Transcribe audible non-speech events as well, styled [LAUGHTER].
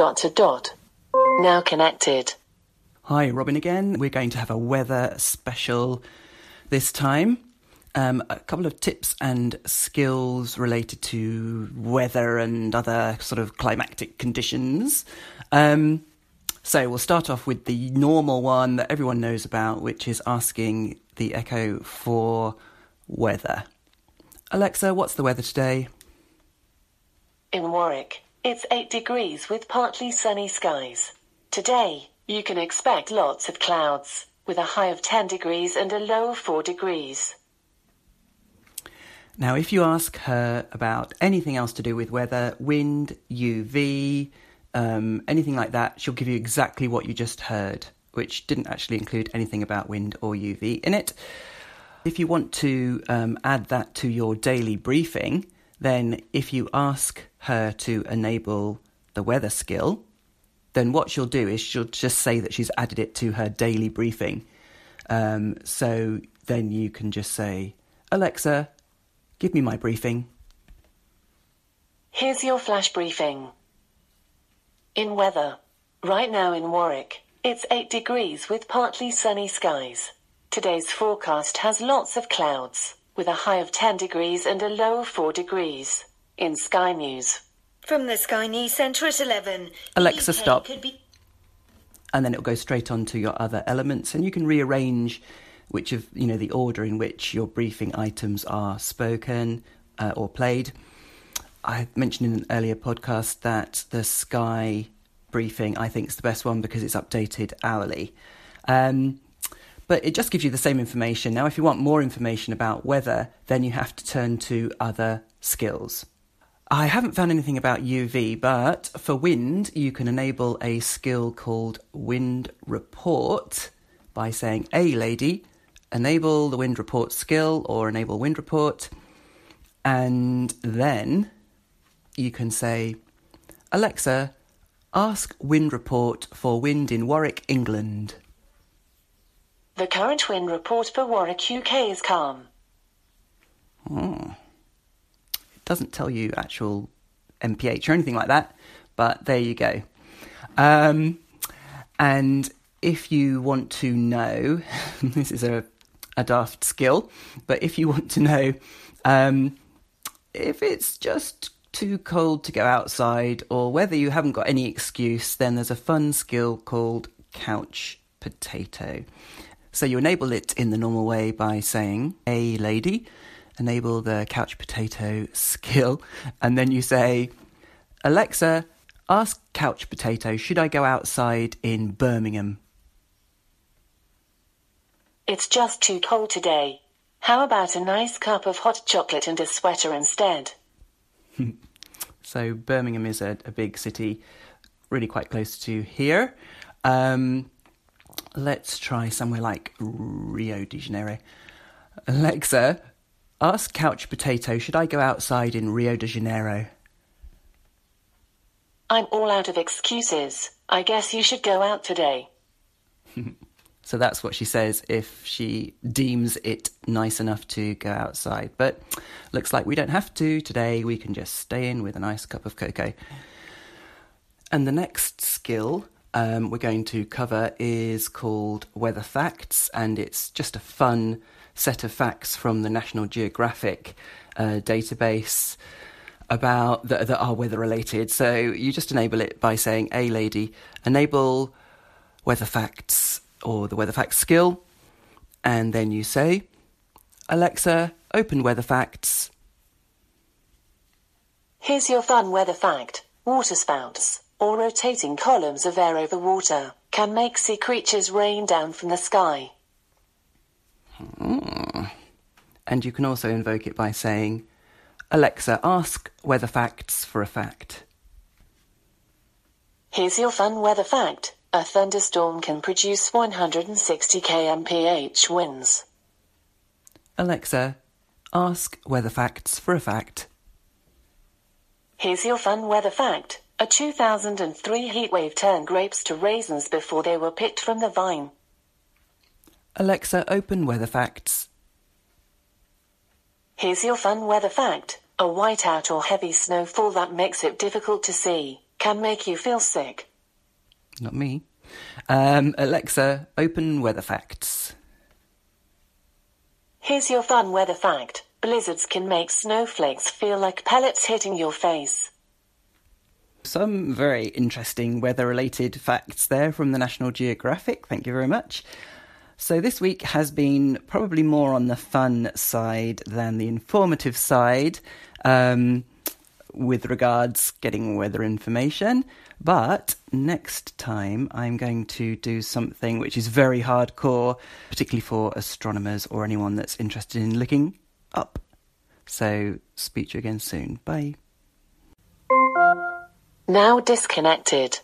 dot to dot. Now connected. Hi, Robin again. We're going to have a weather special this time. Um, a couple of tips and skills related to weather and other sort of climatic conditions. Um, so we'll start off with the normal one that everyone knows about, which is asking the Echo for weather. Alexa, what's the weather today? In Warwick, it's 8 degrees with partly sunny skies. Today, you can expect lots of clouds, with a high of 10 degrees and a low of 4 degrees. Now, if you ask her about anything else to do with weather, wind, UV, um, anything like that, she'll give you exactly what you just heard, which didn't actually include anything about wind or UV in it. If you want to um, add that to your daily briefing, then if you ask her to enable the weather skill, then what she'll do is she'll just say that she's added it to her daily briefing. Um, so then you can just say, Alexa, give me my briefing. Here's your flash briefing. In weather. Right now in Warwick, it's 8 degrees with partly sunny skies. Today's forecast has lots of clouds, with a high of 10 degrees and a low of 4 degrees. In Sky News. From the Sky News Centre at 11. Alexa, UK stop. Could be... and then it'll go straight on to your other elements and you can rearrange which of you know the order in which your briefing items are spoken uh, or played i mentioned in an earlier podcast that the sky briefing i think is the best one because it's updated hourly um, but it just gives you the same information now if you want more information about weather then you have to turn to other skills I haven't found anything about UV, but for wind, you can enable a skill called Wind Report by saying, Hey, lady, enable the Wind Report skill or enable Wind Report. And then you can say, Alexa, ask Wind Report for wind in Warwick, England. The current wind report for Warwick, UK is calm. It doesn't tell you actual MPH or anything like that, but there you go. Um, and if you want to know, [LAUGHS] this is a, a daft skill, but if you want to know um, if it's just too cold to go outside or whether you haven't got any excuse, then there's a fun skill called couch potato. So you enable it in the normal way by saying, Hey lady, enable the couch potato [LAUGHS] skill, and then you say, Alexa, ask couch potato, should I go outside in Birmingham? It's just too cold today. How about a nice cup of hot chocolate and a sweater instead? [LAUGHS] So Birmingham is a, a big city, really quite close to here. Um, let's try somewhere like Rio de Janeiro. Alexa, ask Couch Potato, should I go outside in Rio de Janeiro? I'm all out of excuses. I guess you should go out today. [LAUGHS] So that's what she says if she deems it nice enough to go outside. But looks like we don't have to today. We can just stay in with a nice cup of cocoa. And the next skill um, we're going to cover is called Weather Facts, and it's just a fun set of facts from the National Geographic uh, database about that, that are weather related. So you just enable it by saying, "Hey, lady, enable weather facts or the weather facts skill," and then you say, "Alexa, open weather facts." Here's your fun weather fact. Water spouts, or rotating columns of air over water, can make sea creatures rain down from the sky. Hmm. And you can also invoke it by saying, Alexa, ask weather facts for a fact. Here's your fun weather fact. A thunderstorm can produce 160 kmph winds. Alexa, ask weather facts for a fact. Here's your fun weather fact. A 2003 heatwave turned grapes to raisins before they were picked from the vine. Alexa, open weather facts. Here's your fun weather fact. A whiteout or heavy snowfall that makes it difficult to see can make you feel sick. Not me. Um, Alexa, open weather facts. Here's your fun weather fact. Blizzards can make snowflakes feel like pellets hitting your face. Some very interesting weather related facts there from the National Geographic. Thank you very much. So, this week has been probably more on the fun side than the informative side um, with regards getting weather information. But next time, I'm going to do something which is very hardcore, particularly for astronomers or anyone that's interested in looking up. So, speak to you again soon. Bye. Now disconnected.